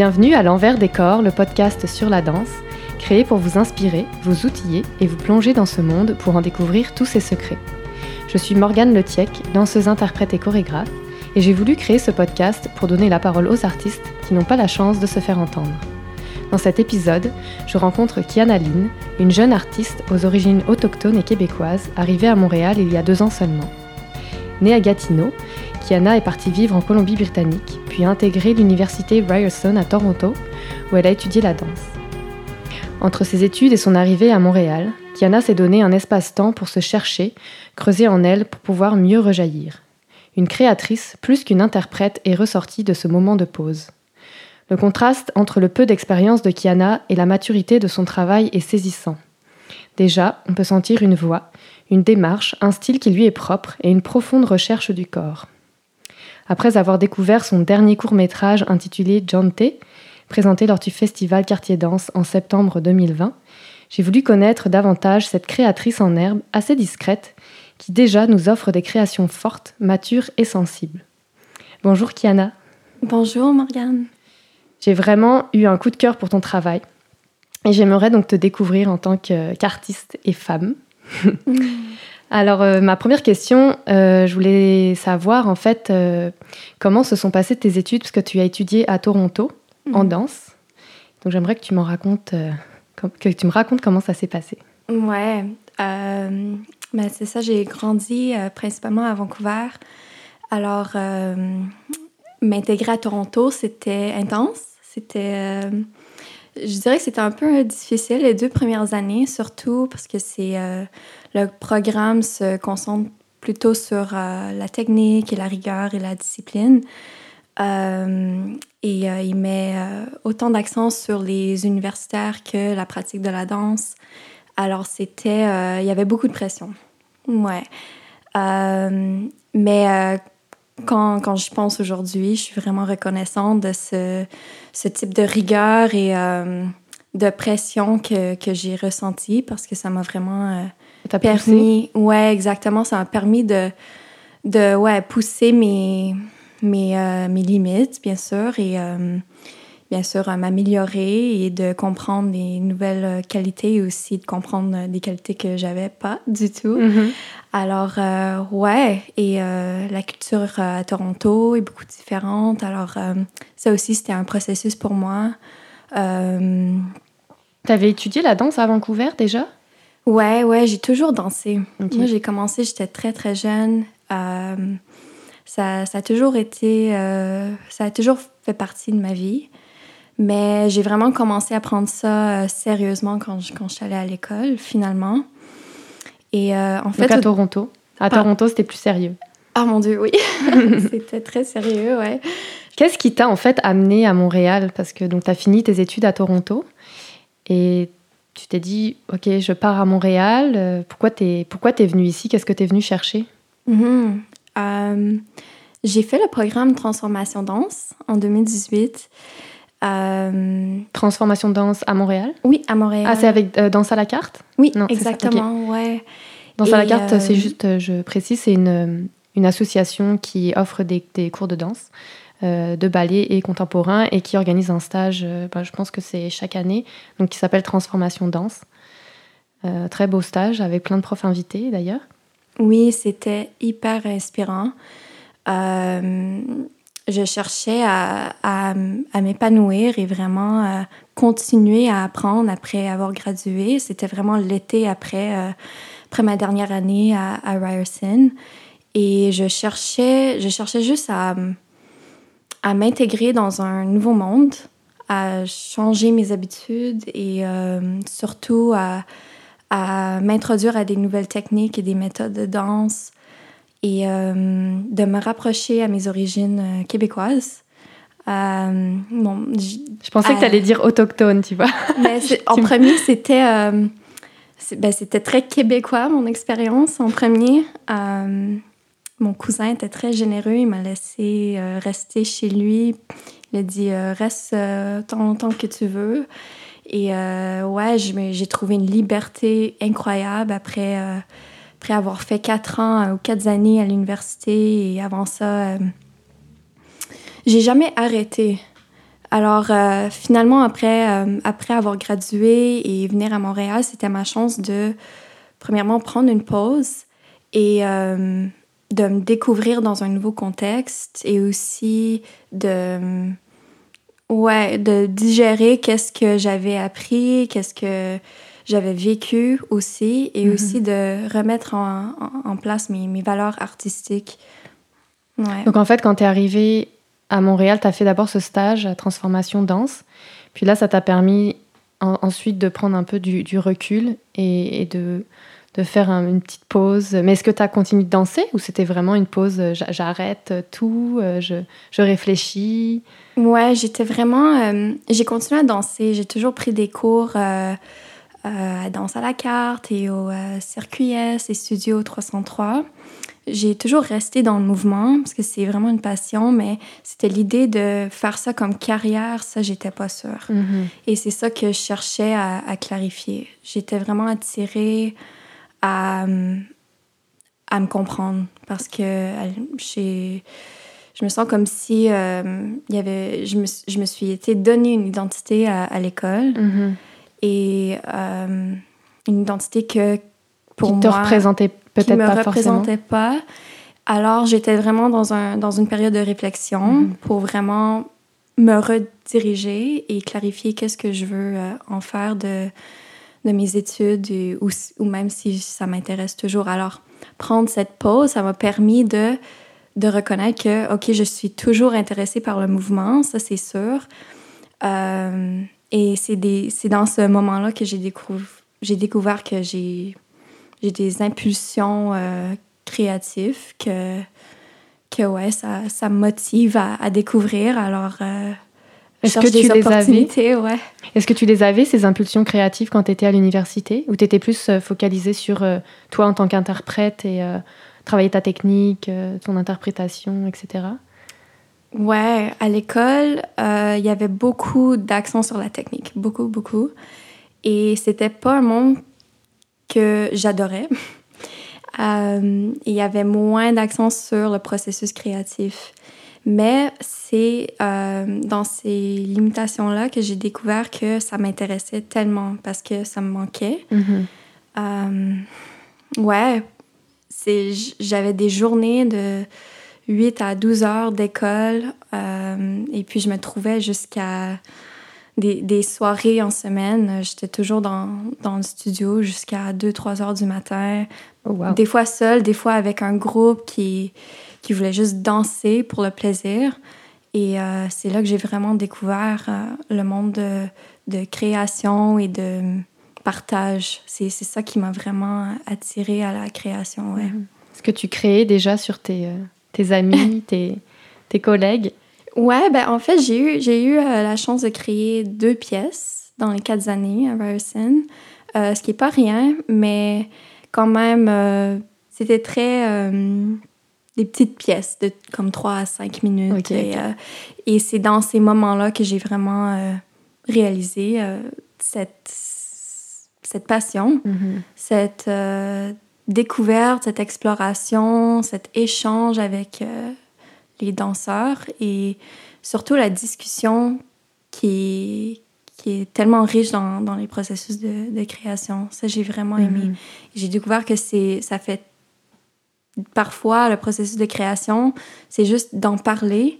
Bienvenue à l'envers des corps, le podcast sur la danse, créé pour vous inspirer, vous outiller et vous plonger dans ce monde pour en découvrir tous ses secrets. Je suis Morgane Letiec, danseuse, interprète et chorégraphe, et j'ai voulu créer ce podcast pour donner la parole aux artistes qui n'ont pas la chance de se faire entendre. Dans cet épisode, je rencontre Kiana Lynn, une jeune artiste aux origines autochtones et québécoises, arrivée à Montréal il y a deux ans seulement. Née à Gatineau, Kiana est partie vivre en Colombie-Britannique, puis a intégré l'université Ryerson à Toronto, où elle a étudié la danse. Entre ses études et son arrivée à Montréal, Kiana s'est donné un espace-temps pour se chercher, creuser en elle pour pouvoir mieux rejaillir. Une créatrice plus qu'une interprète est ressortie de ce moment de pause. Le contraste entre le peu d'expérience de Kiana et la maturité de son travail est saisissant. Déjà, on peut sentir une voix, une démarche, un style qui lui est propre et une profonde recherche du corps. Après avoir découvert son dernier court métrage intitulé T, présenté lors du festival Quartier Danse en septembre 2020, j'ai voulu connaître davantage cette créatrice en herbe assez discrète qui déjà nous offre des créations fortes, matures et sensibles. Bonjour Kiana. Bonjour Morgane. J'ai vraiment eu un coup de cœur pour ton travail et j'aimerais donc te découvrir en tant qu'artiste et femme. Alors, euh, ma première question, euh, je voulais savoir en fait euh, comment se sont passées tes études, parce que tu as étudié à Toronto en mhm. danse. Donc, j'aimerais que tu m'en racontes, que tu me racontes comment ça s'est passé. Ouais, ben, c'est ça. J'ai grandi principalement à Vancouver. Alors, m'intégrer à Toronto, c'était intense. C'était je dirais que c'était un peu difficile les deux premières années, surtout parce que c'est euh, le programme se concentre plutôt sur euh, la technique et la rigueur et la discipline. Euh, et il met autant d'accent sur les universitaires que la pratique de la danse. Alors c'était, il y avait beaucoup de pression. Ouais. mais quand, quand j'y pense aujourd'hui, je suis vraiment reconnaissante de ce, ce type de rigueur et euh, de pression que, que j'ai ressenti parce que ça m'a vraiment euh, permis. Ouais, exactement. Ça m'a permis de, de ouais, pousser mes, mes, euh, mes limites, bien sûr, et bien sûr m'améliorer et de comprendre des nouvelles qualités et aussi de comprendre des qualités que j'avais pas du tout. Mm-hmm. Alors, euh, ouais, et euh, la culture euh, à Toronto est beaucoup différente. Alors, ça aussi, c'était un processus pour moi. Tu avais étudié la danse à Vancouver déjà? Ouais, ouais, j'ai toujours dansé. Moi, j'ai commencé, j'étais très, très jeune. ça, ça a toujours été... ça a toujours fait partie de ma vie. Mais j'ai vraiment commencé à prendre ça sérieusement quand je, quand je suis allée à l'école, finalement. Et euh, en fait, Donc à Toronto. À Toronto, c'était plus sérieux. Ah mon dieu, oui. c'était très sérieux, ouais. Qu'est-ce qui t'a en fait amené à Montréal? Parce que donc tu as fini tes études à Toronto et tu t'es dit, ok, je pars à Montréal. Euh, pourquoi t'es pourquoi es venu ici? Qu'est-ce que tu es venu chercher? Mm-hmm. euh, J'ai fait le programme Transformation Danse en 2018. Euh, Transformation danse à Montréal? Oui, à Montréal. Ah, c'est avec euh, Danse à la carte? Oui, exactement, ouais. Danse à la carte, c'est juste, je précise, c'est une, une, association qui offre des, des cours de danse, de ballet et contemporain et qui organise un stage, ben, je pense que c'est chaque année, donc qui s'appelle Transformation Danse. très beau stage avec plein de profs invités d'ailleurs. Oui, c'était hyper inspirant je cherchais à, à, m'épanouir et vraiment continuer à apprendre après avoir gradué. C'était vraiment l'été après, euh, après ma dernière année à, à, Ryerson. Et je cherchais, je cherchais juste à, à m'intégrer dans un nouveau monde, à changer mes habitudes et euh, surtout à, à m'introduire à des nouvelles techniques et des méthodes de danse et euh, de me rapprocher à mes origines euh, québécoises. Euh, bon, je pensais que tu allais dire autochtone, tu vois. Mais en premier, c'était ben, c'était très québécois, mon expérience en premier. Mon cousin était très généreux, il m'a laissé rester chez lui. Il a dit reste tant longtemps que tu veux. Et ouais, j'ai trouvé une liberté incroyable après après avoir fait quatre ans euh, ou quatre années à l'université et avant ça, euh, j'ai jamais arrêté Alors, finalement, après, après avoir gradué et venir à Montréal, c'était ma chance de, premièrement, prendre une pause et de me découvrir dans un nouveau contexte et aussi de ouais de digérer qu'est-ce que j'avais appris qu'est-ce que j'avais vécu aussi et mm-hmm. aussi de remettre en, en, place mes, mes, valeurs artistiques ouais. donc en fait quand tu es arrivé à Montréal tu as fait d'abord ce stage à transformation danse puis là ça t'a permis ensuite de prendre un peu du, du recul et, et de de faire une petite pause. Mais est-ce que tu as continué de danser ou c'était vraiment une pause, euh, j'arrête euh, tout, euh, je, je réfléchis? Ouais, j'étais vraiment. j'ai continué à danser. J'ai toujours pris des cours à danse à la carte et au Circuit S et Studio 303. J'ai toujours resté dans le mouvement parce que c'est vraiment une passion, mais c'était l'idée de faire ça comme carrière, ça, j'étais pas sûre. Mm-hmm. Et c'est ça que je cherchais à, à clarifier. J'étais vraiment attirée à, à me comprendre parce que je me sens comme si euh, il y avait, je, me, je me suis été donné une identité à, à l'école mm-hmm. et euh, une identité que pour qui te représentait peut-être pas me représentait pas. Alors j'étais vraiment dans, un, dans une période de réflexion mm-hmm. pour vraiment me rediriger et clarifier qu'est-ce que je veux euh, en faire de de mes études ou, même si ça m'intéresse toujours. Alors, prendre cette pause, ça m'a permis de, de reconnaître que, OK, je suis toujours intéressée par le mouvement, ça c'est sûr. Euh, et c'est dans ce moment-là que j'ai découvert, que j'ai des impulsions euh, créatives que, que ouais, ça, ça me motive à, à découvrir. Alors, euh, est-ce que tu les avais ouais. Est-ce que tu les avais ces impulsions créatives quand tu étais à l'université? Ou tu étais plus euh, focalisée sur euh, toi en tant qu'interprète et euh, travailler ta technique, ton interprétation, etc. Ouais, à l'école, il y avait beaucoup d'accent sur la technique, beaucoup, beaucoup. Et c'était pas un monde que j'adorais. Il y avait moins d'accent sur le processus créatif. Mais c'est euh, dans ces limitations-là que j'ai découvert que ça m'intéressait tellement parce que ça me manquait. Mm-hmm. Euh, ouais, j'avais des journées de 8 à 12 heures d'école euh, et puis je me trouvais jusqu'à des, des, soirées en semaine. J'étais toujours dans, dans, le studio jusqu'à 2-3 heures du matin. Oh, des fois seule, des fois avec un groupe qui qui voulait juste danser pour le plaisir. Et euh, c'est là que j'ai vraiment découvert euh, le monde de, de, création et de partage. C'est ça qui m'a vraiment attiré à la création. Ouais. Mhm. Est-ce que tu créais déjà sur tes, euh, tes amis, tes, tes collègues? Ouais, ben en fait, j'ai eu, j'ai eu la chance de créer deux pièces dans les quatre années à Ryerson, ce qui n'est pas rien, mais quand même, c'était très des petites pièces de comme 3 à 5 minutes. et, euh, et c'est dans ces moments-là que j'ai vraiment euh, réalisé euh, cette, cette passion, mm-hmm. cette découverte, cette exploration, cet échange avec les danseurs et surtout la discussion qui, qui est tellement riche dans, dans les processus de, de, création. Ça, j'ai vraiment aimé. Mm-hmm. J'ai découvert que ça fait parfois, le processus de création, c'est juste d'en parler.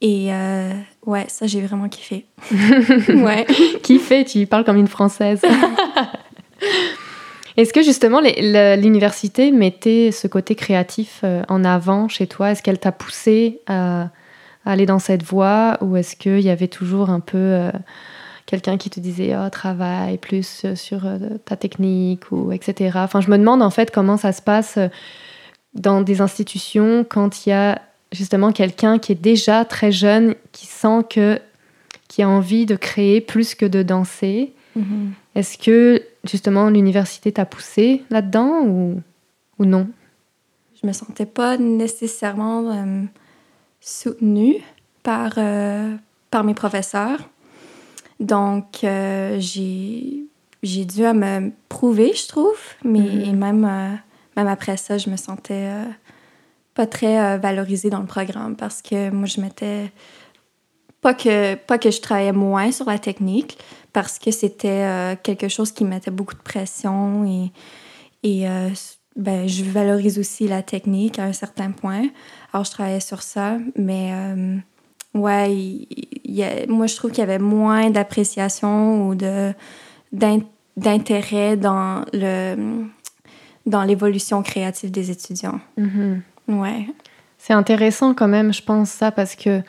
Et euh, ouais, ça, j'ai vraiment kiffé. ouais. kiffé, tu parles comme une Française. Est-ce que justement l'université mettait ce côté créatif euh, en avant chez toi? Est-ce qu'elle t'a poussé à, aller dans cette voie? Ou est-ce qu'il y avait toujours un peu euh, quelqu'un qui te disait oh travaille plus sur ta technique ou etc. Enfin, je me demande en fait comment ça se passe dans des institutions quand il y a justement quelqu'un qui est déjà très jeune, qui sent que qui a envie de créer plus que de danser. Mm-hmm. Est-ce que justement l'université t'a poussé là-dedans ou, ou non? Je me sentais pas nécessairement euh, soutenue par, euh, par mes professeurs. Donc euh, j'ai dû à me prouver, je trouve, mais et même même après ça, je me sentais euh, pas très euh, valorisée dans le programme parce que moi, je m'étais pas que, pas que je travaillais moins sur la technique, parce que c'était euh, quelque chose qui mettait beaucoup de pression et, et ben, je valorise aussi la technique à un certain point. Alors, je travaillais sur ça, mais ouais, y, moi, je trouve qu'il y avait moins d'appréciation ou d'intérêt dans le dans l'évolution créative des étudiants. Mm-hmm. Ouais. C'est intéressant quand même, je pense ça, parce que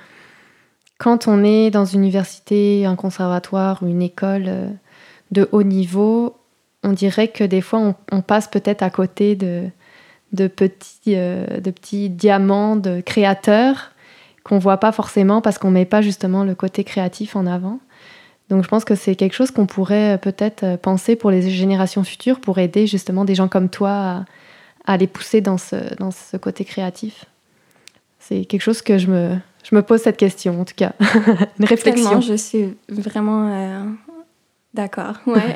quand on est dans une université, un conservatoire ou une école euh, de haut niveau, on dirait que des fois, on, passe peut-être à côté de, de, petits, euh, de petits diamants de créateurs qu'on voit pas forcément parce qu'on met pas justement le côté créatif en avant. Donc je pense que c'est quelque chose qu'on pourrait euh, peut-être penser pour les générations futures pour aider justement des gens comme toi à, les pousser dans ce, dans ce côté créatif. C'est quelque chose que je me, je me pose cette question, en tout cas. Une réflexion. je suis vraiment euh, d'accord. Ouais.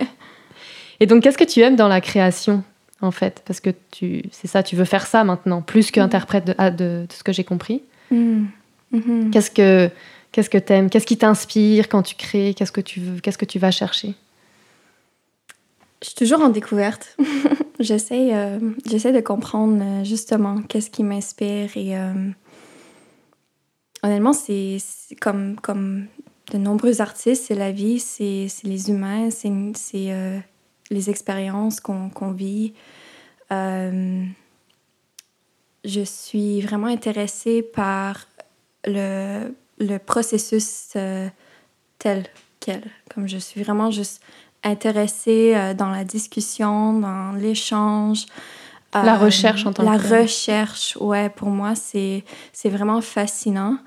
Et donc, qu'est-ce que tu aimes dans la création, en fait? Parce que tu, c'est ça, tu veux faire ça maintenant, plus qu'interprète de, de, de, ce que j'ai compris. Mm. Mm-hmm. Qu'est-ce que qu'est-ce que t'aimes? Qu'est-ce qui t'inspire quand tu crées? Qu'est-ce que tu veux? Qu'est-ce que tu vas chercher? Je suis toujours en découverte. j'essaie, euh, j'essaie de comprendre euh, justement qu'est-ce qui m'inspire et honnêtement, c'est comme, comme de nombreux artistes, c'est la vie, c'est les humains, c'est euh, les expériences qu'on vit. Euh, je suis vraiment intéressée par le, le processus euh, tel quel. Comme je suis vraiment juste intéressée dans la discussion, dans l'échange. La recherche en tant la que... La recherche, ouais, pour moi, c'est vraiment fascinant.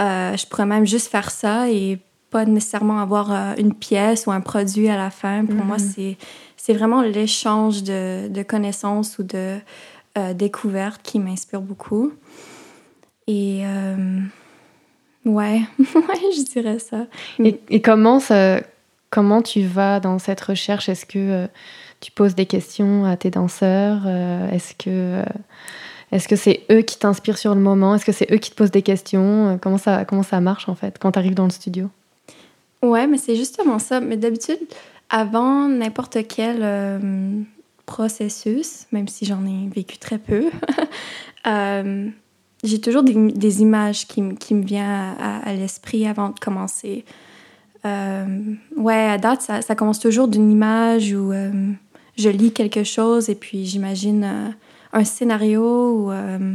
Euh, je pourrais même juste faire ça et pas nécessairement avoir euh, une pièce ou un produit à la fin. Pour moi, mhm. c'est vraiment l'échange de, de, connaissances ou de euh, découvertes qui m'inspire beaucoup. Et ouais, ouais, je dirais ça. Et, et comment, ça, comment tu vas dans cette recherche? Est-ce que tu poses des questions à tes danseurs? Est-ce que est-ce que c'est eux qui t'inspirent sur le moment? Est-ce que c'est eux qui te posent des questions? Comment ça, comment ça marche en fait quand tu arrives dans le studio? Ouais, mais c'est justement ça. Mais d'habitude, avant n'importe quel euh, processus, même si j'en ai vécu très peu, euh, j'ai toujours des, images qui, me viennent à, l'esprit avant de commencer. Euh, ouais, à date, ça, commence toujours d'une image où je lis quelque chose et puis j'imagine un scénario ou euh,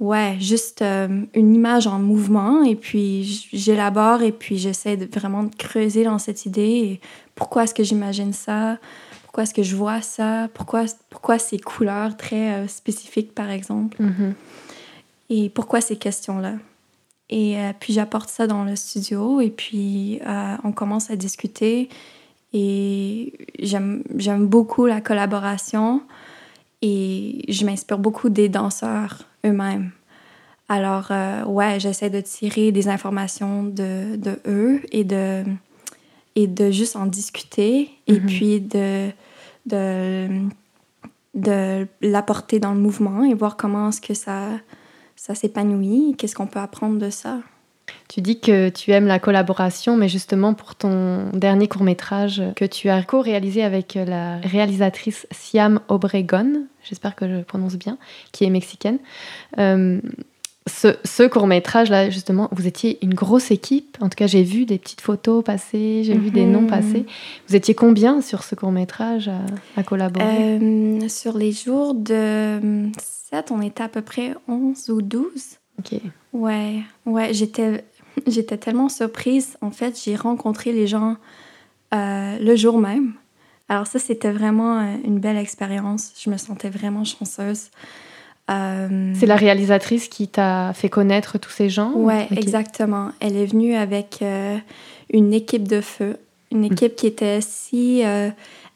ouais, juste euh, une image en mouvement et puis j'élabore et puis j'essaie de vraiment de creuser dans cette idée. Pourquoi est-ce que j'imagine ça? Pourquoi est-ce que je vois ça? Pourquoi, pourquoi ces couleurs très euh, spécifiques, par exemple? Mm-hmm. Et pourquoi ces questions-là? Et puis j'apporte ça dans le studio et puis on commence à discuter. Et j'aime beaucoup la collaboration. Et je m'inspire beaucoup des danseurs eux-mêmes. Alors, euh, ouais, j'essaie de tirer des informations de, de, eux et de, et de juste en discuter et mhm. puis de, de, de l'apporter dans le mouvement et voir comment est-ce que ça, ça s'épanouit, qu'est-ce qu'on peut apprendre de ça? Tu dis que tu aimes la collaboration, mais justement pour ton dernier court métrage que tu as co-réalisé avec la réalisatrice Siam Obregon, j'espère que je prononce bien, qui est mexicaine. Euh, ce, court métrage là, justement, vous étiez une grosse équipe. En tout cas, j'ai vu des petites photos passer, j'ai vu des noms mhm. passer. Vous étiez combien sur ce court métrage à, collaborer? Euh, Sur les jours de 7, on était à peu près 11 ou 12. Ok. Ouais, ouais, j'étais J'étais tellement surprise. En fait, j'ai rencontré les gens euh, le jour même. Alors ça, c'était vraiment euh, une belle expérience. Je me sentais vraiment chanceuse. Euh, C'est la réalisatrice qui t'a fait connaître tous ces gens Oui, exactement. Elle est venue avec une équipe de feu, une hmm. équipe qui était si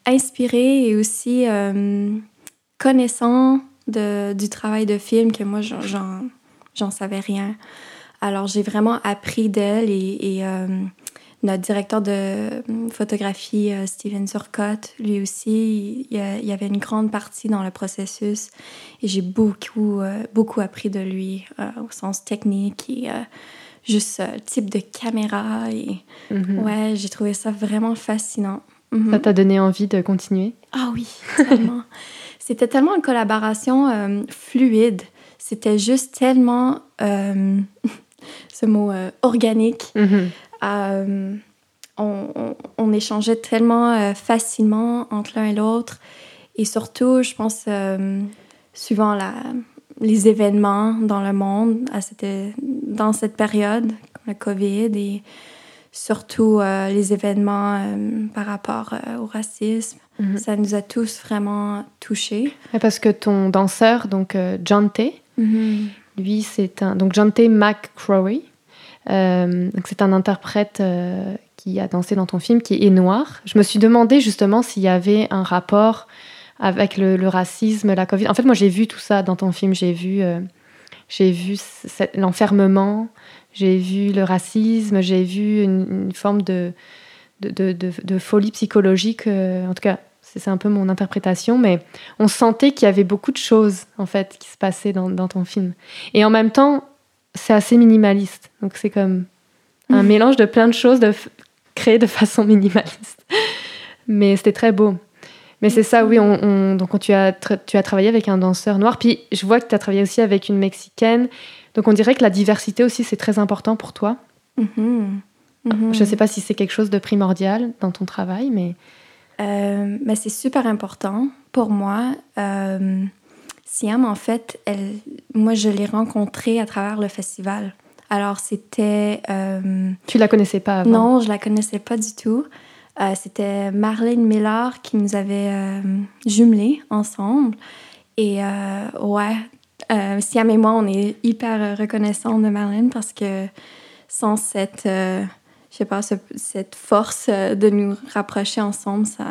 inspirée et aussi connaissant de, du travail de film que moi, j'en savais rien. Alors, j'ai vraiment appris d'elle et, euh, notre directeur de photographie, euh, Steven Surcott, lui aussi, il, y avait une grande partie dans le processus et j'ai beaucoup, euh, beaucoup appris de lui au sens technique et juste type de caméra. Et... Mhm. Ouais, j'ai trouvé ça vraiment fascinant. Mhm. Ça t'a donné envie de continuer? Ah oui, tellement. C'était tellement une collaboration euh, fluide. C'était juste tellement, euh, ce mot, euh, organique. Mhm. Euh, on, on- on échangeait tellement euh, facilement entre l'un et l'autre. Et surtout, je pense, suivant la, les événements dans le monde à cette, dans cette période, comme le COVID, et surtout euh, les événements euh, par rapport euh, au racisme, Mhm. ça nous a tous vraiment touchés. Parce que ton danseur, donc John Tay, lui, c'est un. Donc Tay McCrory, euh, c'est un interprète euh, qui a dansé dans ton film, qui est noir. Je me suis demandé justement s'il y avait un rapport avec le, racisme, la Covid. En fait, moi, j'ai vu tout ça dans ton film. J'ai vu, euh, vu l'enfermement, j'ai vu le racisme, j'ai vu une, forme de, de, de- de- de folie psychologique. euh, en tout cas, c'est un peu mon interprétation, mais on sentait qu'il y avait beaucoup de choses en fait qui se passaient dans, dans ton film. Et en même temps, c'est assez minimaliste. Donc c'est comme un Mhm. mélange de plein de choses de créées de façon minimaliste. Mais c'était très beau. Mais c'est ça, oui. On, on- donc tu as, tu as travaillé avec un danseur noir. Puis je vois que tu as travaillé aussi avec une mexicaine. Donc on dirait que la diversité aussi, c'est très important pour toi. Mhm. Mhm. Je ne sais pas si c'est quelque chose de primordial dans ton travail, mais Euh, mais c'est super important pour moi. Euh, Siam, en fait, elle, moi, je l'ai rencontrée à travers le festival. Alors, c'était... euh, tu la connaissais pas avant? non, je la connaissais pas du tout. Euh, c'était Marlène Miller qui nous avait jumelés ensemble. Et ouais, Siam et moi, on est hyper reconnaissants de Marlène parce que sans cette, je sais pas, ce- cette force euh, de nous rapprocher ensemble, ça.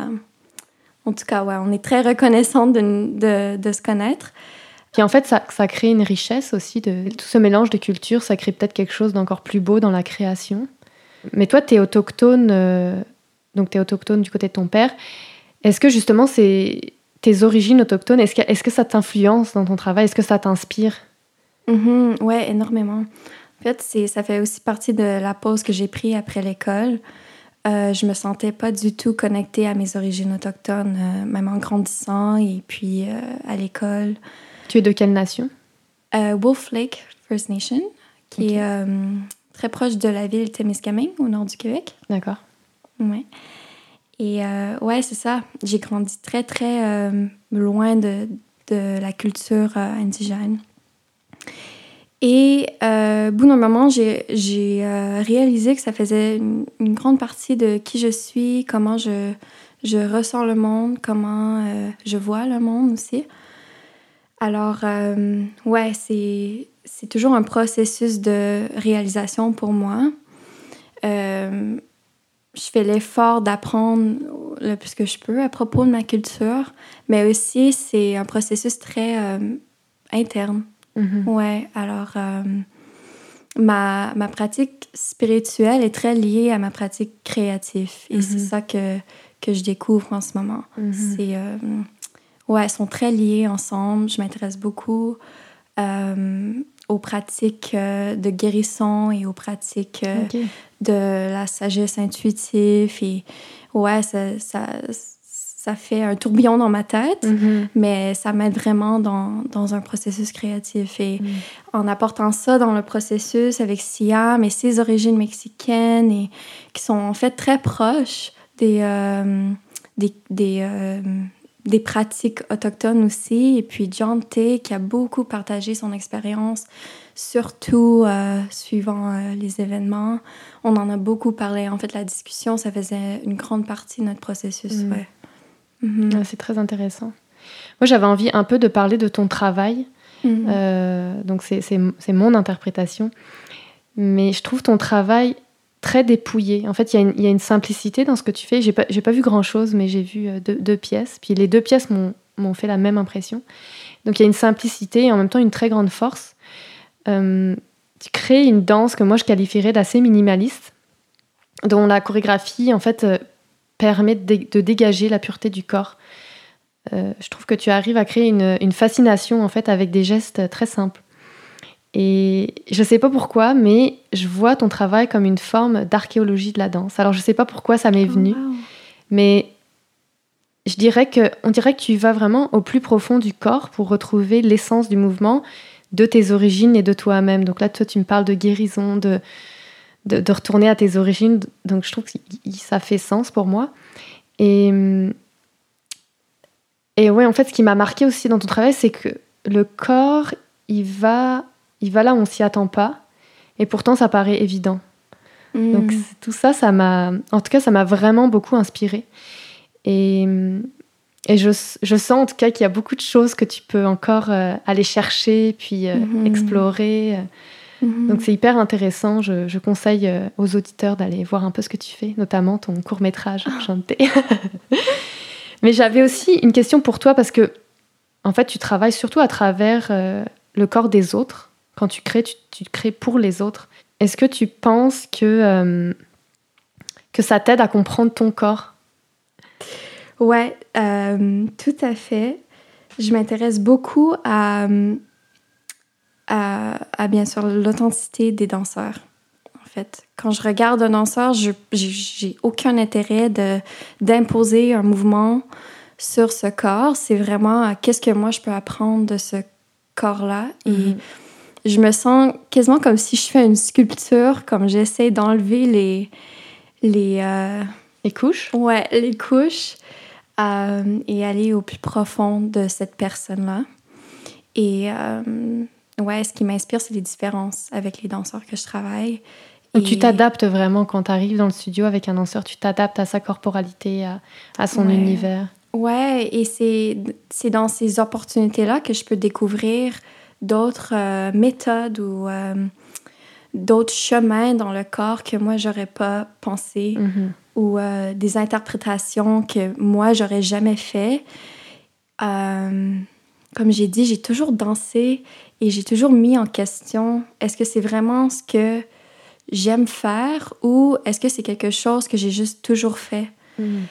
En tout cas, ouais, on est très reconnaissants de, de, de se connaître. Puis en fait, ça, ça crée une richesse aussi de tout ce mélange de cultures. Ça crée peut-être quelque chose d'encore plus beau dans la création. Mais toi, tu es autochtone, euh, donc tu es autochtone du côté de ton père. Est-ce que justement, c'est tes origines autochtones, est-ce que, est-ce que ça t'influence dans ton travail? Est-ce que ça t'inspire? Mhm, ouais, énormément. En fait, c'est, ça fait aussi partie de la pause que j'ai prise après l'école. Euh, je me sentais pas du tout connectée à mes origines autochtones, euh, même en grandissant et puis euh, à l'école. Tu es de quelle nation? Euh, Wolf Lake First Nation, qui est très proche de la ville de Témiscamingue, au nord du Québec. D'accord. Ouais. Et ouais, c'est ça. J'ai grandi très, très loin de, de la culture indigène. Et euh, bout d'un moment, j'ai euh, réalisé que ça faisait une, grande partie de qui je suis, comment je, ressens le monde, comment euh, je vois le monde aussi. Alors, euh, ouais, c'est toujours un processus de réalisation pour moi. Je fais l'effort d'apprendre le plus que je peux à propos de ma culture, mais aussi c'est un processus très euh, Mhm. Ouais, alors euh, ma, ma pratique spirituelle est très liée à ma pratique créative et c'est Mhm. ça que, que je découvre en ce moment. Mhm. C'est euh, ouais, elles sont très liées ensemble. Je m'intéresse beaucoup euh, aux pratiques de guérison et aux pratiques de la sagesse intuitive et ouais, ça, ça, ça fait un tourbillon dans ma tête. Mhm. Mais ça m'aide vraiment dans, dans un processus créatif. Et Mhm. en apportant ça dans le processus avec Siam et ses origines mexicaines, et qui sont en fait très proches des, euh, des, des, euh, des pratiques autochtones aussi. Et puis John T, qui a beaucoup partagé son expérience, surtout euh, suivant les événements. On en a beaucoup parlé. En fait, la discussion, ça faisait une grande partie de notre processus. Mhm. ouais. Mhm. Ah, C'est très intéressant. Moi, j'avais envie un peu de parler de ton travail. Mhm. Euh, donc, c'est mon interprétation. Mais je trouve ton travail très dépouillé. En fait, il y, a une- il y a une simplicité dans ce que tu fais. J'ai pas, pas vu grand-chose, mais j'ai vu euh, deux, deux pièces. Puis les deux pièces m'ont m'ont fait la même impression. Donc, il y a une simplicité et en même temps une très grande force. Euh, tu crées une danse que moi, je qualifierais d'assez minimaliste, dont la chorégraphie, en fait, permet de, dé- de dégager la pureté du corps. Euh, je trouve que tu arrives à créer une, une fascination en fait avec des gestes très simples. Et je sais pas pourquoi, mais je vois ton travail comme une forme d'archéologie de la danse. Alors je sais pas pourquoi ça m'est Oh, venu, wow. mais je dirais que on dirait que tu vas vraiment au plus profond du corps pour retrouver l'essence du mouvement, de tes origines et de toi-même. Donc là, toi, tu me parles de guérison, de, de, de retourner à tes origines. Donc je trouve que ça fait sens pour moi. Et, et ouais, en fait, ce qui m'a marqué aussi dans ton travail, c'est que le corps, il va, il va là où on s'y attend pas. Et pourtant, ça paraît évident. Mm. Donc tout ça, ça m'a, en tout cas, ça m'a vraiment beaucoup inspiré. Et, et je, je sens en tout cas qu'il y a beaucoup de choses que tu peux encore euh, aller chercher, puis euh, Mhm. explorer. Mhm. Donc c'est hyper intéressant. Je, je conseille euh, aux auditeurs d'aller voir un peu ce que tu fais, notamment ton court métrage chanté. Mais j'avais aussi une question pour toi parce que en fait tu travailles surtout à travers euh, le corps des autres. Quand tu crées, tu, tu crées pour les autres. Est-ce que tu penses que euh, que ça t'aide à comprendre ton corps? Ouais, euh, tout à fait. Je m'intéresse beaucoup à, à, à, bien sûr l'authenticité des danseurs. En fait, quand je regarde un danseur, je j'ai- aucun intérêt d'imposer un mouvement sur ce corps. C'est vraiment à qu'est-ce que moi je peux apprendre de ce corps-là? Et Mhm. je me sens quasiment comme si je fais une sculpture, comme j'essaie d'enlever les les euh, Les couches? Ouais, les couches euh, et aller au plus profond de cette personne-là. Et euh, ouais, ce qui m'inspire, c'est les différences avec les danseurs que je travaille. Et- tu t'adaptes vraiment quand tu arrives dans le studio avec un danseur, tu t'adaptes à sa corporalité, à, à son Ouais. univers. Ouais, et c'est dans ces opportunités-là que je peux découvrir d'autres euh, méthodes ou euh, d'autres chemins dans le corps que moi, j'aurais pas pensé. Mhm. ou euh, des interprétations que moi, j'aurais jamais fait. Comme j'ai dit, j'ai toujours dansé et j'ai toujours mis en question est-ce que c'est vraiment ce que j'aime faire ou est-ce que c'est quelque chose que j'ai juste toujours fait? Mhm.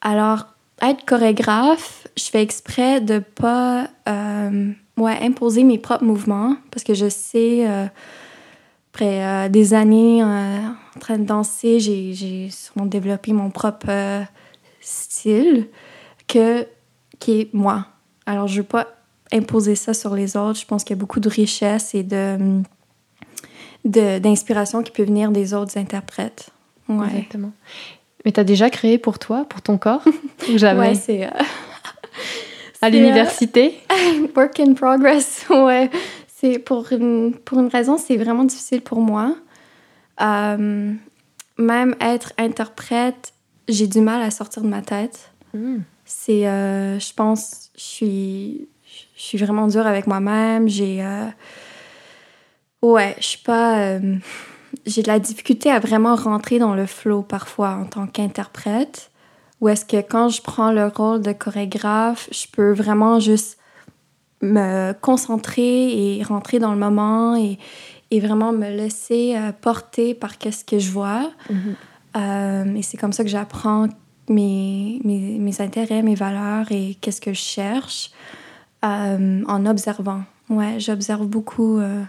Alors, être chorégraphe, je fais exprès de pas euh, ouais, imposer mes propres mouvements parce que je sais, euh, après euh, des années en train de danser, j'ai, sûrement développé mon propre style que, qui est moi. Alors, je veux pas imposer ça sur les autres. Je pense qu'il y a beaucoup de richesse et de, d'inspiration qui peut venir des autres interprètes. Ouais. Exactement. Mais tu as déjà créé pour toi, pour ton corps? Ou jamais? Ouais, c'est. euh, À c'est, l'université? Euh, work in progress, ouais. C'est pour une, pour une raison, c'est vraiment difficile pour moi. Euh, même être interprète, j'ai du mal à sortir de ma tête. Mhm. C'est, euh, je pense, je suis, je suis vraiment dure avec moi-même. J'ai, euh, ouais, je suis pas, euh, j'ai de la difficulté à vraiment rentrer dans le flow parfois en tant qu'interprète. Ou est-ce que quand je prends le rôle de chorégraphe, je peux vraiment juste me concentrer et rentrer dans le moment et, et vraiment me laisser euh, porter par qu'est-ce que je vois. Mhm. Euh, et c'est comme ça que j'apprends mes, mes, mes intérêts, mes valeurs et qu'est-ce que je cherche euh, en observant. Ouais, j'observe beaucoup euh,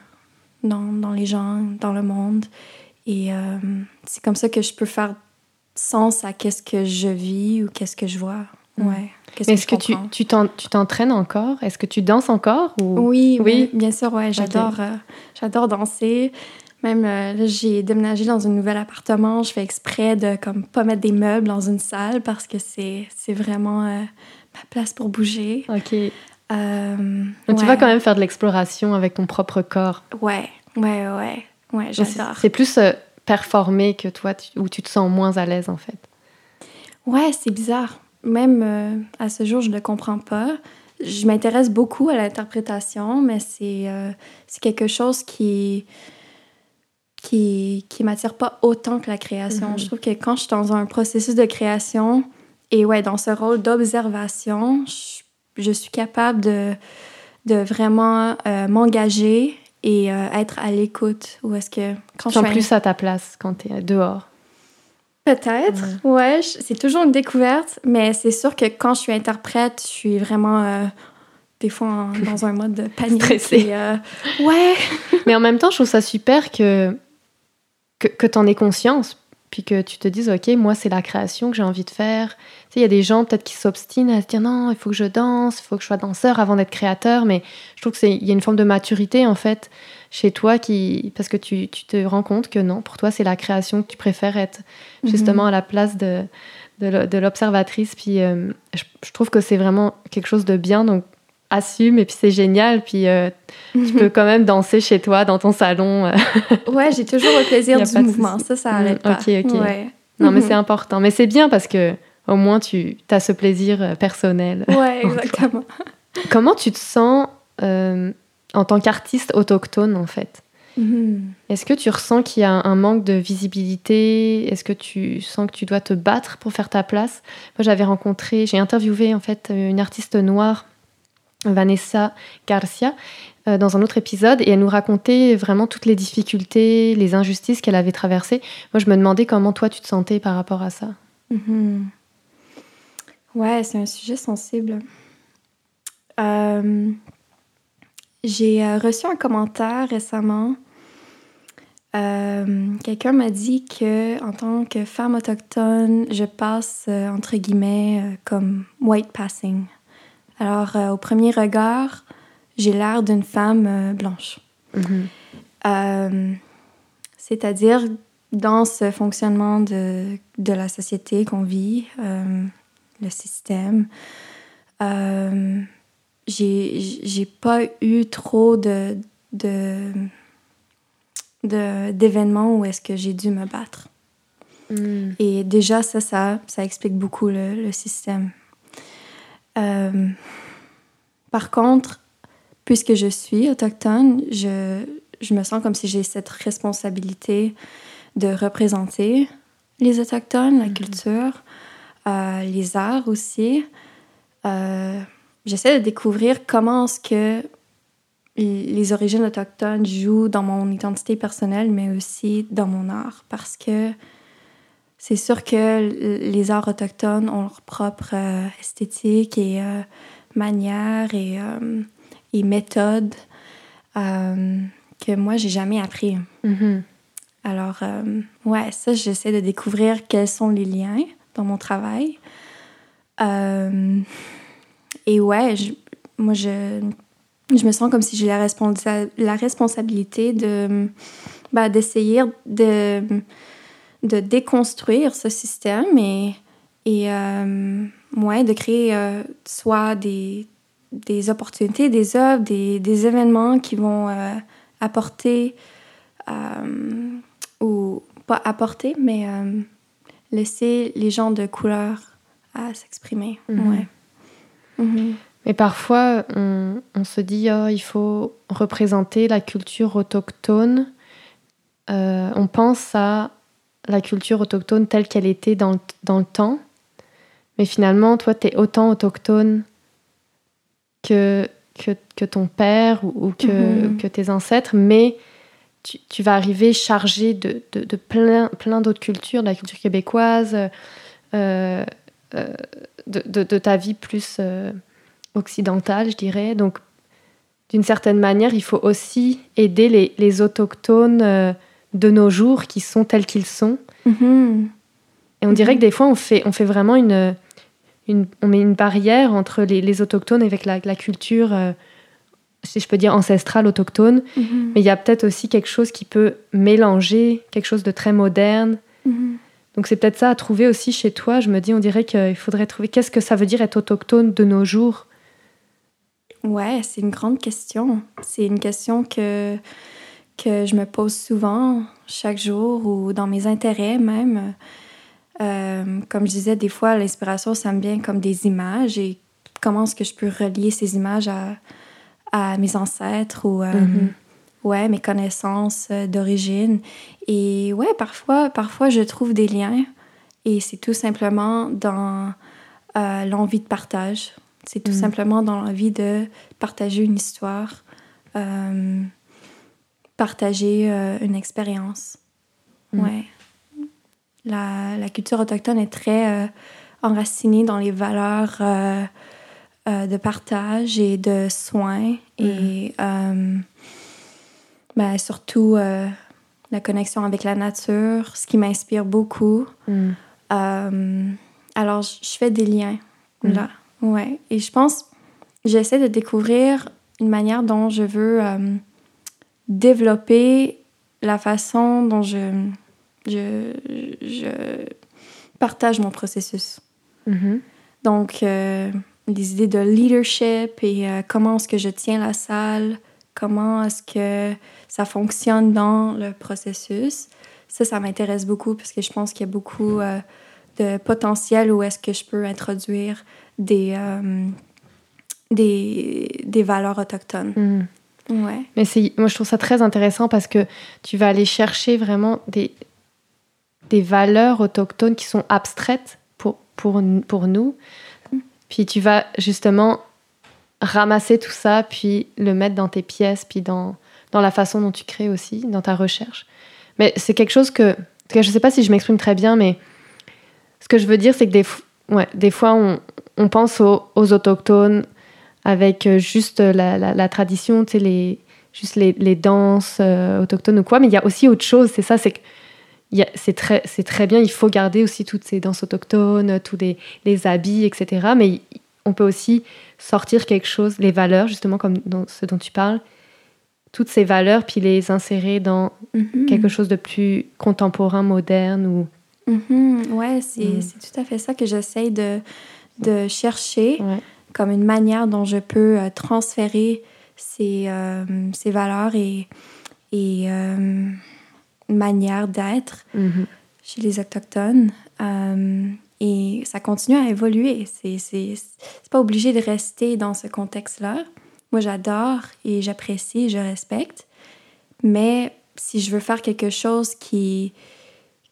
dans, dans les gens, dans le monde. Et euh, c'est comme ça que je peux faire sens à qu'est-ce que je vis ou qu'est-ce que je vois. Mm. Ouais. Est-ce que tu tu t'en- tu t'entraînes encore? Est-ce que tu danses encore ou... Oui, Oui. oui, bien sûr, ouais, j'adore, j'adore danser. Même euh, là, j'ai déménagé dans un nouvel appartement. Je fais exprès de comme pas mettre des meubles dans une salle parce que c'est, c'est vraiment euh, ma place pour bouger. Ok. Euh, Donc tu vas quand même faire de l'exploration avec ton propre corps. Ouais, ouais, ouais, ouais, C'est- j'adore. C'est plus euh, performer que toi, tu- où tu te sens moins à l'aise en fait. Ouais, c'est bizarre. Même euh, à ce jour, je ne le comprends pas. Je m'intéresse beaucoup à l'interprétation, mais c'est euh, c'est quelque chose qui qui, qui m'attire pas autant que la création. Mhm. Je trouve que quand je suis dans un processus de création et ouais, dans ce rôle d'observation, je, je suis capable de, de vraiment euh, m'engager et euh, être à l'écoute. Ou est-ce que quand je suis plus à ta place quand tu es dehors. Peut-être, ouais. c'est toujours une découverte, mais c'est sûr que quand je suis interprète, je suis vraiment euh, des fois dans un mode de panique. Stressé. ouais. Mais en même temps, je trouve ça super que, que, que tu en aies conscience, puis que tu te dises, OK, moi, c'est la création que j'ai envie de faire. Tu sais, il y a des gens peut-être qui s'obstinent à se dire, non, il faut que je danse, il faut que je sois danseur avant d'être créateur, mais je trouve qu'il y a une forme de maturité, en fait, chez toi, qui, parce que tu, tu te rends compte que non, pour toi, c'est la création que tu préfères être justement à la place de, de l'observatrice. Puis euh, je, je, trouve que c'est vraiment quelque chose de bien, donc assume et puis c'est génial. Puis euh, tu peux quand même danser chez toi, dans ton salon. euh. Ouais, j'ai toujours le plaisir du mouvement. Ça, ça Mm, arrête pas. ok, ok. Ouais. Non, mais Mhm. c'est important. Mais c'est bien parce que au moins tu as ce plaisir euh, personnel. Ouais, exactement. Comment tu te sens euh, en tant qu'artiste autochtone en fait? Mhm. Est-ce que tu ressens qu'il y a un manque de visibilité? Est-ce que tu sens que tu dois te battre pour faire ta place? Moi, j'avais rencontré, j'ai interviewé en fait une artiste noire, Vanessa Garcia, euh, dans un autre épisode, et elle nous racontait vraiment toutes les difficultés, les injustices qu'elle avait traversées. Moi, je me demandais comment toi tu te sentais par rapport à ça. Mhm. Ouais, c'est un sujet sensible. Euh, J'ai euh, reçu un commentaire récemment. Quelqu'un m'a dit que, en tant que femme autochtone, je passe entre guillemets comme white passing. Alors, euh, au premier regard, j'ai l'air d'une femme euh, blanche. Euh, C'est-à-dire, dans ce fonctionnement de, de la société qu'on vit, le système, j'ai pas eu trop de d'événements où est-ce que j'ai dû me battre. Mm. Et déjà, ça, ça, ça explique beaucoup le, le système. Euh, par contre, puisque je suis autochtone, je, je me sens comme si j'ai cette responsabilité de représenter les autochtones, la culture, euh, les arts aussi. Euh, J'essaie de découvrir comment est-ce que les origines autochtones jouent dans mon identité personnelle, mais aussi dans mon art, parce que c'est sûr que les arts autochtones ont leur propre euh, esthétique et euh, manière et, euh, et méthode que moi, j'ai jamais appris. Mhm. Alors, ouais, ça, j'essaie de découvrir quels sont les liens dans mon travail. Et ouais, je- moi, je, je me sens comme si j'ai la, responsa- la responsabilité de bah, d'essayer de, de déconstruire ce système et, et euh, ouais, de créer euh, soit des, des opportunités, des œuvres, des, des événements qui vont euh, apporter ou pas apporter, mais laisser les gens de couleur à s'exprimer. Mhm. Ouais. Mhm. Mais parfois, on, on se dit, oh, il faut représenter la culture autochtone. On pense à la culture autochtone telle qu'elle était dans le, dans le temps. Mais finalement, toi, tu es autant autochtone que, que, que ton père ou, ou que, Mhm. que tes ancêtres. Mais tu, tu vas arriver chargé de, de, de plein, plein d'autres cultures, de la culture québécoise, euh, euh, de, de, de ta vie plus... euh, occidentale, je dirais. Donc, d'une certaine manière, il faut aussi aider les, les autochtones de nos jours qui sont tels qu'ils sont. Mhm. Et on dirait Mhm. que des fois, on fait, on fait vraiment une, une- On met une barrière entre les, les autochtones avec la, la culture, euh, si je peux dire, ancestrale autochtone. Mhm. Mais il y a peut-être aussi quelque chose qui peut mélanger, quelque chose de très moderne. Donc c'est peut-être ça à trouver aussi chez toi. Je me dis, on dirait qu'il faudrait trouver qu'est-ce que ça veut dire être autochtone de nos jours? Ouais, c'est une grande question. C'est une question que, que je me pose souvent, chaque jour, ou dans mes intérêts même. Euh, comme je disais, des fois, l'inspiration, ça me vient comme des images et comment est-ce que je peux relier ces images à, à mes ancêtres ou euh, Mhm. ouais, mes connaissances euh, d'origine. Et ouais, parfois, parfois, je trouve des liens et c'est tout simplement dans euh, l'envie de partage. C'est tout Mhm. simplement dans l'envie de partager une histoire, euh, partager euh, une expérience. Mhm. Ouais. La, la culture autochtone est très euh, enracinée dans les valeurs euh, de partage et de soins et ben, surtout la connexion avec la nature, ce qui m'inspire beaucoup. alors, je fais des liens là. Ouais. Et je pense, j'essaie de découvrir une manière dont je veux développer la façon dont je, je, je partage mon processus. Mm-hmm. Donc, euh, des idées de leadership et euh, comment est-ce que je tiens la salle, comment est-ce que ça fonctionne dans le processus. Ça, ça m'intéresse beaucoup parce que je pense qu'il y a beaucoup euh, de potentiel où est-ce que je peux introduire des, des, des, valeurs autochtones. Mm. Ouais. Mais moi, je trouve ça très intéressant parce que tu vas aller chercher vraiment des, des valeurs autochtones qui sont abstraites pour, pour, pour nous. Puis tu vas justement ramasser tout ça, puis le mettre dans tes pièces, puis dans, dans la façon dont tu crées aussi, dans ta recherche. Mais c'est quelque chose que, je ne sais pas si je m'exprime très bien, mais ce que je veux dire, c'est que des, ouais, des fois, on, on pense aux, aux autochtones avec euh, juste la, la, tradition, tu sais, les, juste les, les danses euh, autochtones ou quoi, mais il y a aussi autre chose, c'est ça, c'est que c'est très, très bien, il faut garder aussi toutes ces danses autochtones, tous les, les, habits, etc. Mais on peut aussi sortir quelque chose, les valeurs, justement, comme dans ce dont tu parles, toutes ces valeurs, puis les insérer dans mm-hmm. quelque chose de plus contemporain, moderne ou... Mm-hmm. Ouais, c'est mm. tout à fait ça que j'essaye de, de chercher comme une manière dont je peux euh, transférer ces, euh, ces valeurs et, et euh, manières d'être mm-hmm. chez les Autochtones. et ça continue à évoluer. C'est pas obligé de rester dans ce contexte-là. Moi, j'adore et j'apprécie, je respecte. Mais si je veux faire quelque chose qui,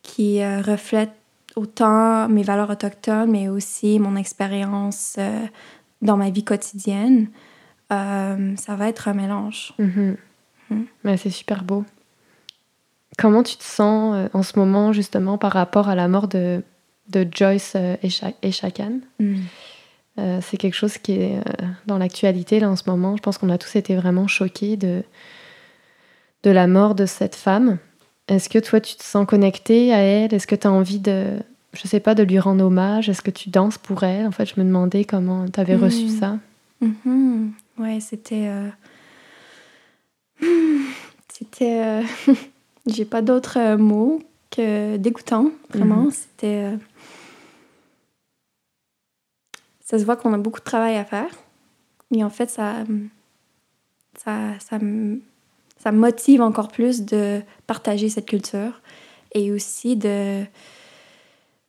qui reflète autant mes valeurs autochtones, mais aussi mon expérience dans ma vie quotidienne, euh, ça va être un mélange. Mhm. Mhm. c'est super beau. Comment tu te sens euh, en ce moment justement par rapport à la mort de, de Joyce euh, Echakan mm. C'est quelque chose qui est dans l'actualité là en ce moment. Je pense qu'on a tous été vraiment choqués de, de la mort de cette femme. Est-ce que toi tu te sens connecté à elle? Est-ce que tu as envie de, je sais pas, de lui rendre hommage Est-ce que tu danses pour elle? En fait, je me demandais comment tu avais reçu mm. ça. Mm-hmm. Ouais, c'était. Euh, c'était. Euh, j'ai pas d'autres euh, mots que dégoûtant, vraiment. Mm-hmm. C'était. Ça se voit qu'on a beaucoup de travail à faire. Et en fait, ça. Ça, ça, ça me motive encore plus de partager cette culture et aussi de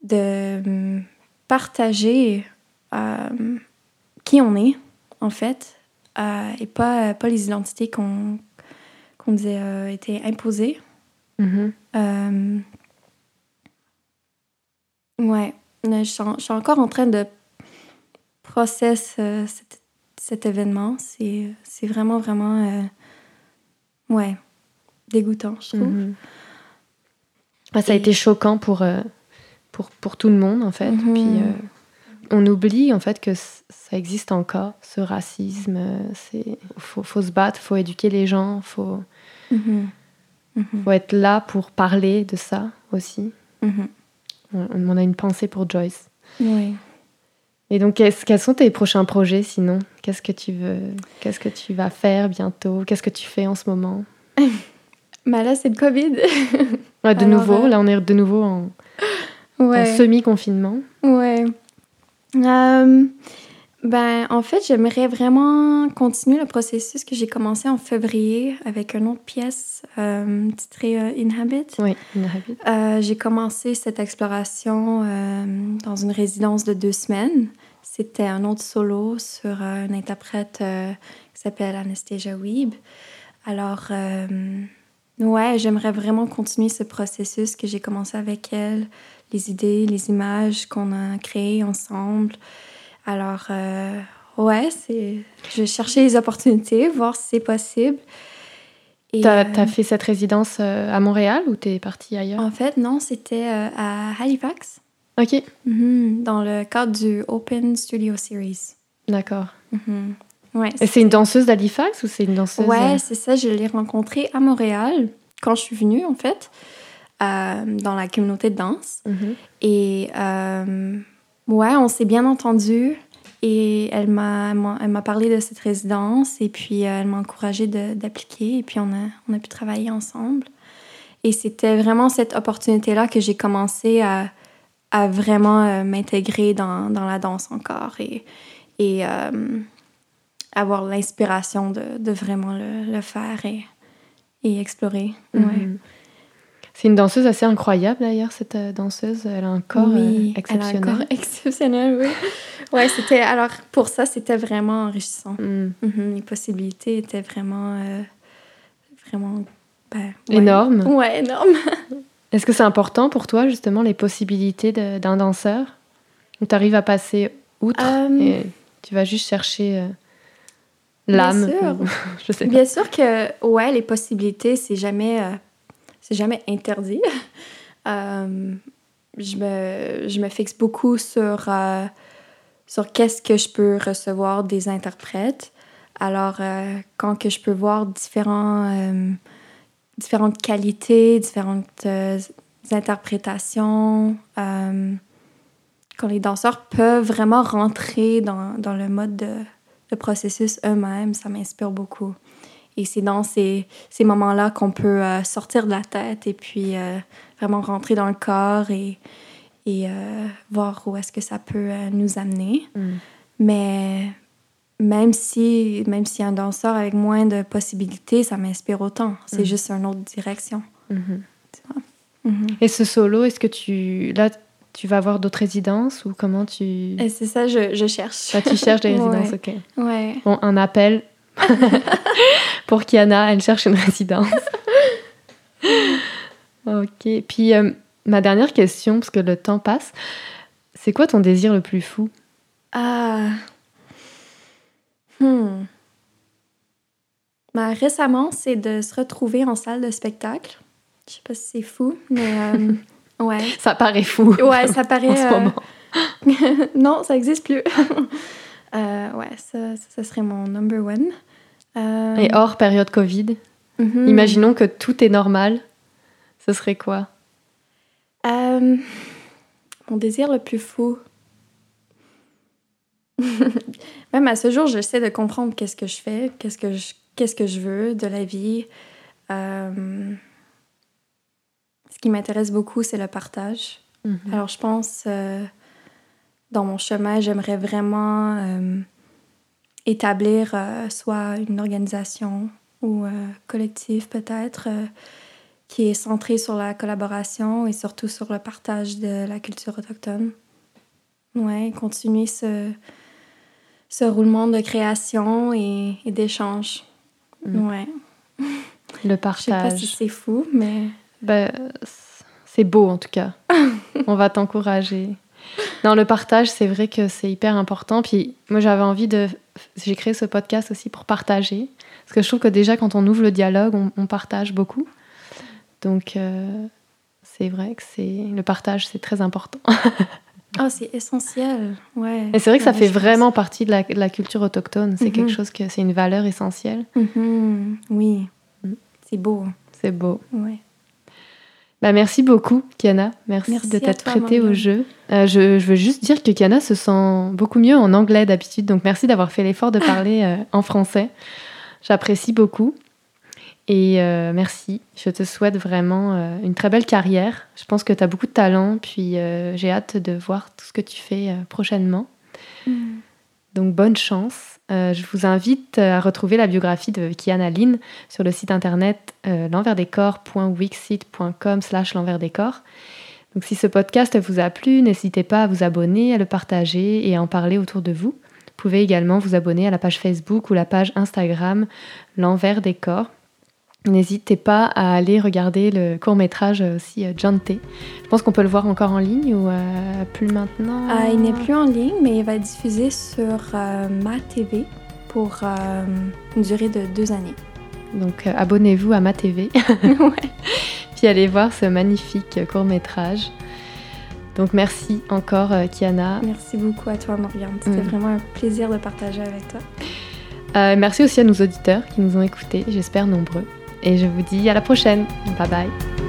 de hum, partager euh, qui on est, en fait, euh, et pas, pas les identités qu'on qu'on disait euh, étaient imposées. Mm-hmm. ouais, je suis, encore en train de process cet, cet, événement. C'est vraiment, vraiment, ouais, dégoûtant, je trouve. Mm-hmm. Ça a été choquant pour pour, pour tout le monde, en fait. Mhm. Puis euh, on oublie, en fait, que ça existe encore, ce racisme. Il faut, faut, se battre, il faut éduquer les gens, il faut, mhm. Mhm. faut être là pour parler de ça aussi. On, a une pensée pour Joyce. Oui. Et donc, quels sont tes prochains projets sinon? Qu'est-ce que tu veux Qu'est-ce que tu vas faire bientôt? Qu'est-ce que tu fais en ce moment? Bah là, c'est le Covid. ouais, de nouveau, euh, là, on est de nouveau en, ouais. semi-confinement. Ouais. Euh, ben, en fait, j'aimerais vraiment continuer le processus que j'ai commencé en février avec une autre pièce euh, titrée euh, Inhabit. Oui, Inhabit. j'ai commencé cette exploration dans une résidence de deux semaines. C'était un autre solo sur une interprète qui s'appelle Anastasia Weeb. Alors, ouais, j'aimerais vraiment continuer ce processus que j'ai commencé avec elle les idées, les images qu'on a créées ensemble. Alors, euh, ouais, c'est, je chercher les opportunités, voir si c'est possible. Tu as, euh, fait cette résidence euh, à Montréal ou tu es partie ailleurs? En fait, non, c'était à Halifax. OK. Mm-hmm, dans le cadre du Open Studio Series. D'accord. Mhm. Ouais, c'est une danseuse d'Halifax ou c'est une danseuse Ouais, c'est ça. Je l'ai rencontrée à Montréal quand je suis venue, en fait, dans la communauté de danse. mhm. Et euh, ouais, on s'est bien entendu. Et elle m'a, parlé de cette résidence. Et puis, euh, elle m'a encouragée d'appliquer. Et puis, on a, on a pu travailler ensemble. Et c'était vraiment cette opportunité-là que j'ai commencé à, à vraiment euh, m'intégrer dans, dans la danse encore. Et, et euh, avoir l'inspiration de, de vraiment le, le faire et, et explorer. Ouais. C'est une danseuse assez incroyable d'ailleurs, cette euh, danseuse. Elle a un corps euh, exceptionnel. Elle a un corps exceptionnel, oui. ouais, c'était. Alors, pour ça, c'était vraiment enrichissant. Mhm. Mhm, les possibilités étaient vraiment. euh, vraiment. ben, ouais. Énorme. Ouais, énorme. Est-ce que c'est important pour toi justement les possibilités de- d'un danseur? Tu arrives à passer outre Euh, et tu vas juste chercher euh, l'âme Bien sûr. ou- Je sais pas. Bien sûr que, ouais, les possibilités, c'est jamais, euh, c'est jamais interdit. Euh, je, me, je me fixe beaucoup sur, euh, sur qu'est-ce que je peux recevoir des interprètes. Alors, euh, quand que je peux voir différents, différentes qualités, différentes interprétations, quand les danseurs peuvent vraiment rentrer dans, dans le mode de, de processus eux-mêmes, ça m'inspire beaucoup. Et c'est dans ces, ces moments-là qu'on peut euh, sortir de la tête et puis euh, vraiment rentrer dans le corps et, et euh, voir où est-ce que ça peut nous amener. Mm. Mais même si même a un danseur avec moins de possibilités, ça m'inspire autant. C'est Mm. juste une autre direction. Mhm. Mhm. Et ce solo, est-ce que tu là tu vas avoir d'autres résidences ou comment tu c'est ça, je, je cherche. Là, tu cherches des Ouais. résidences, ok. Ouais. Bon, un appel pour Kiana, elle cherche une résidence. ok. Puis euh, ma dernière question, parce que le temps passe, c'est quoi ton désir le plus fou? Ah. Hmm. Ben, récemment, c'est de se retrouver en salle de spectacle. Je sais pas si c'est fou, mais euh, ouais. Ça paraît fou. Ouais, ça paraît. en ce euh, moment. non, ça existe plus. Euh, ouais, ça, ça, ça serait mon number one. Euh, Et hors période Covid, mhm. imaginons que tout est normal. Ce serait quoi? Euh, mon désir le plus fou. Même à ce jour, j'essaie de comprendre qu'est-ce que je fais, qu'est-ce que je, qu'est-ce que je veux de la vie. Euh, ce qui m'intéresse beaucoup, c'est le partage. Alors, je pense, euh, dans mon chemin, j'aimerais vraiment euh, établir euh, soit une organisation ou euh, collectif peut-être euh, qui est centré sur la collaboration et surtout sur le partage de la culture autochtone. Ouais, continuer ce, ce roulement de création et, et d'échange. Mm. Ouais. Le Je sais pas partage. si c'est fou, mais Ben, c'est beau en tout cas. On va t'encourager. Non, le partage, c'est vrai que c'est hyper important. Puis moi, j'avais envie de. J'ai créé ce podcast aussi pour partager. Parce que je trouve que déjà, quand on ouvre le dialogue, on, on partage beaucoup. Donc, euh, c'est vrai que c'est le partage, c'est très important. oh, c'est essentiel. Ouais. Et c'est vrai que ça fait pense. vraiment partie de la, de la culture autochtone. C'est Mhm. quelque chose que c'est une valeur essentielle. Mhm, Oui. Mm. C'est beau. C'est beau. Ouais. Bah, merci beaucoup, Kiana. Merci, Merci de t'être prêtée au jeu. Euh, je, je veux juste dire que Kiana se sent beaucoup mieux en anglais d'habitude, donc merci d'avoir fait l'effort de parler euh, en français. J'apprécie beaucoup. Et euh, merci. Je te souhaite vraiment une très belle carrière. Je pense que tu as beaucoup de talent, puis j'ai hâte de voir tout ce que tu fais prochainement. Donc bonne chance. Euh, je vous invite à retrouver la biographie de Kiana Lynn sur le site internet euh, l'enversdescorps.wixsite.com slash l'enversdescorps. Donc si ce podcast vous a plu, n'hésitez pas à vous abonner, à le partager et à en parler autour de vous. Vous pouvez également vous abonner à la page Facebook ou la page Instagram L'envers des corps. N'hésitez pas à aller regarder le court métrage aussi euh, T. Je pense qu'on peut le voir encore en ligne ou euh, plus maintenant? Ah, il n'est plus en ligne, mais il va être diffusé sur euh, ma TV pour euh, une durée de deux années. Donc abonnez-vous à ma TV. ouais. puis allez voir ce magnifique court métrage. Donc merci encore Kiana. Merci beaucoup à toi Morgane. C'était mm. vraiment un plaisir de partager avec toi. merci aussi à nos auditeurs qui nous ont écoutés, j'espère nombreux. Et je vous dis à la prochaine. Bye bye.